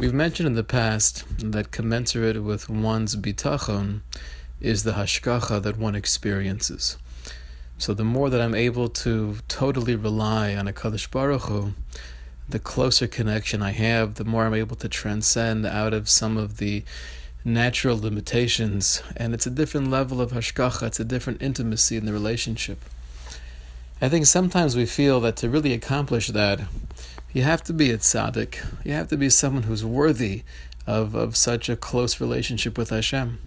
We've mentioned in the past that commensurate with one's bitachon is the hashgacha that one experiences. So the more that I'm able to totally rely on a Kadosh Baruch Hu, the closer connection I have, the more I'm able to transcend out of some of the natural limitations. And it's a different level of hashgacha, it's a different intimacy in the relationship. I think sometimes we feel that to really accomplish that, you have to be a tzaddik. You have to be someone who's worthy of, of such a close relationship with Hashem.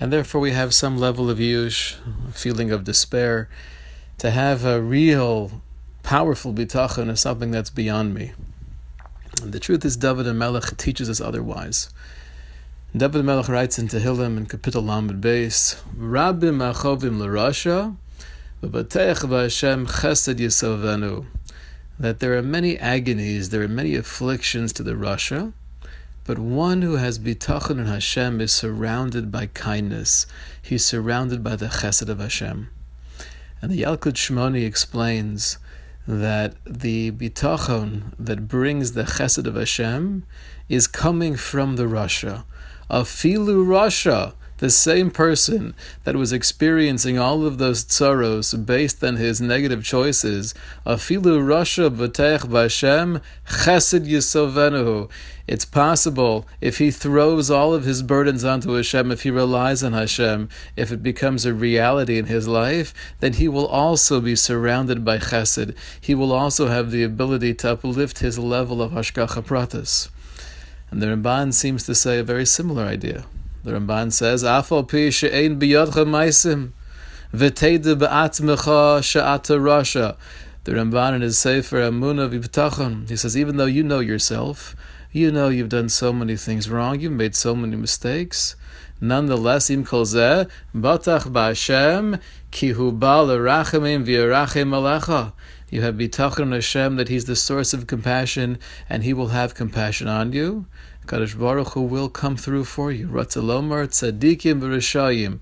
And therefore, we have some level of yush, feeling of despair. To have a real, powerful bitachon is something that's beyond me. And the truth is, David HaMelech teaches us otherwise. David HaMelech writes in Tehillim in Kapitel Lamed Beis, Rabim achovim l'rasha, v'batech v'Hashem chesed yisovenu that there are many agonies, there are many afflictions to the rasha, but one who has bitachon in Hashem is surrounded by kindness. He's surrounded by the chesed of Hashem. And the Yalkut Shimoni explains that the bitachon that brings the chesed of Hashem is coming from the rasha. Afilu rasha, the same person that was experiencing all of those tsaros based on his negative choices, afilu rasha b'teich b'Hashem chesed yisovenuhu. It's possible if he throws all of his burdens onto Hashem, if he relies on Hashem, if it becomes a reality in his life, then he will also be surrounded by chesed. He will also have the ability to uplift his level of hashgacha pratis. And the Ramban seems to say a very similar idea. The Ramban says, "Afal pi she'ein biyadcha maisim, v'teide be'atmecha she'ata rasha." The Ramban in his Sefer Amuna V'B'tachon, he says, even though you know yourself, you know you've done so many things wrong, you've made so many mistakes. Nonetheless, im kol zeh, batach ba'Hashem, ki hu ba l'rachamim v'yarachem alecha. You have bitachon Hashem that He's the source of compassion, and He will have compassion on you. Kadosh Baruch Hu will come through for you. Ratzalomar tzadikim v'rishayim.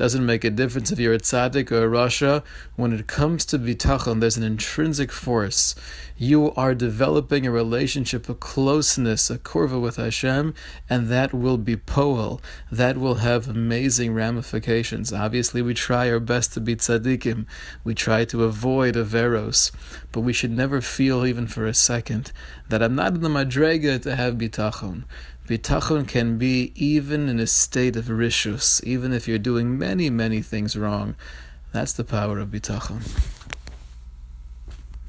Doesn't make a difference if you're a tzaddik or a rasha. When it comes to bitachon, there's an intrinsic force. You are developing a relationship, a closeness, a kurva with Hashem, and that will be poel. That will have amazing ramifications. Obviously, we try our best to be tzaddikim. We try to avoid averos, but we should never feel, even for a second, that I'm not in the madrega to have bitachon. Bitachon can be even in a state of rishus, even if you're doing many, many things wrong. That's the power of bitachon.